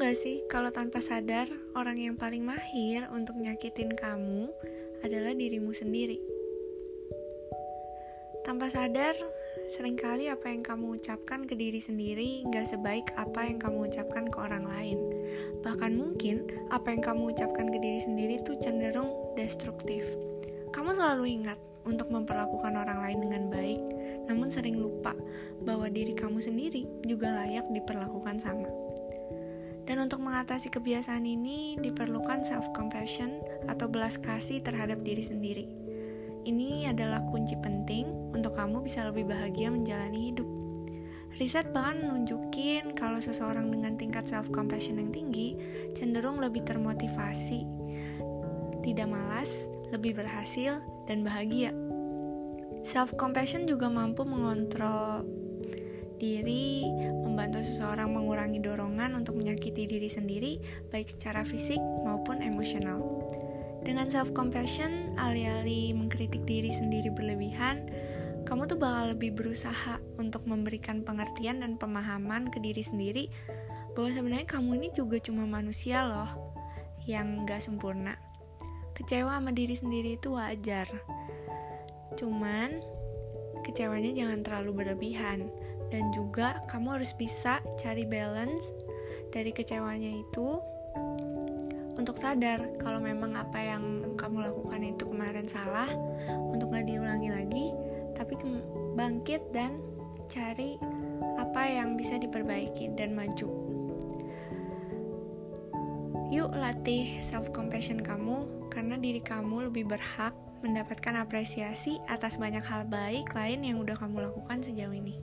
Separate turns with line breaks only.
gak sih kalau tanpa sadar orang yang paling mahir untuk nyakitin kamu adalah dirimu sendiri? Tanpa sadar, sering kali apa yang kamu ucapkan ke diri sendiri gak sebaik apa yang kamu ucapkan ke orang lain. Bahkan mungkin apa yang kamu ucapkan ke diri sendiri itu cenderung destruktif. Kamu selalu ingat untuk memperlakukan orang lain dengan baik, namun sering lupa bahwa diri kamu sendiri juga layak diperlakukan sama. Dan untuk mengatasi kebiasaan ini diperlukan self-compassion atau belas kasih terhadap diri sendiri. Ini adalah kunci penting untuk kamu bisa lebih bahagia menjalani hidup. Riset bahkan menunjukin kalau seseorang dengan tingkat self-compassion yang tinggi cenderung lebih termotivasi, tidak malas, lebih berhasil, dan bahagia. Self-compassion juga mampu mengontrol diri, membantu seseorang mengurangi dorongan untuk menyakiti diri sendiri, baik secara fisik maupun emosional. Dengan self-compassion, alih-alih mengkritik diri sendiri berlebihan, kamu tuh bakal lebih berusaha untuk memberikan pengertian dan pemahaman ke diri sendiri bahwa sebenarnya kamu ini juga cuma manusia loh yang gak sempurna. Kecewa sama diri sendiri itu wajar. Cuman, kecewanya jangan terlalu berlebihan dan juga kamu harus bisa cari balance dari kecewanya itu untuk sadar kalau memang apa yang kamu lakukan itu kemarin salah untuk gak diulangi lagi tapi bangkit dan cari apa yang bisa diperbaiki dan maju yuk latih self compassion kamu karena diri kamu lebih berhak mendapatkan apresiasi atas banyak hal baik lain yang udah kamu lakukan sejauh ini.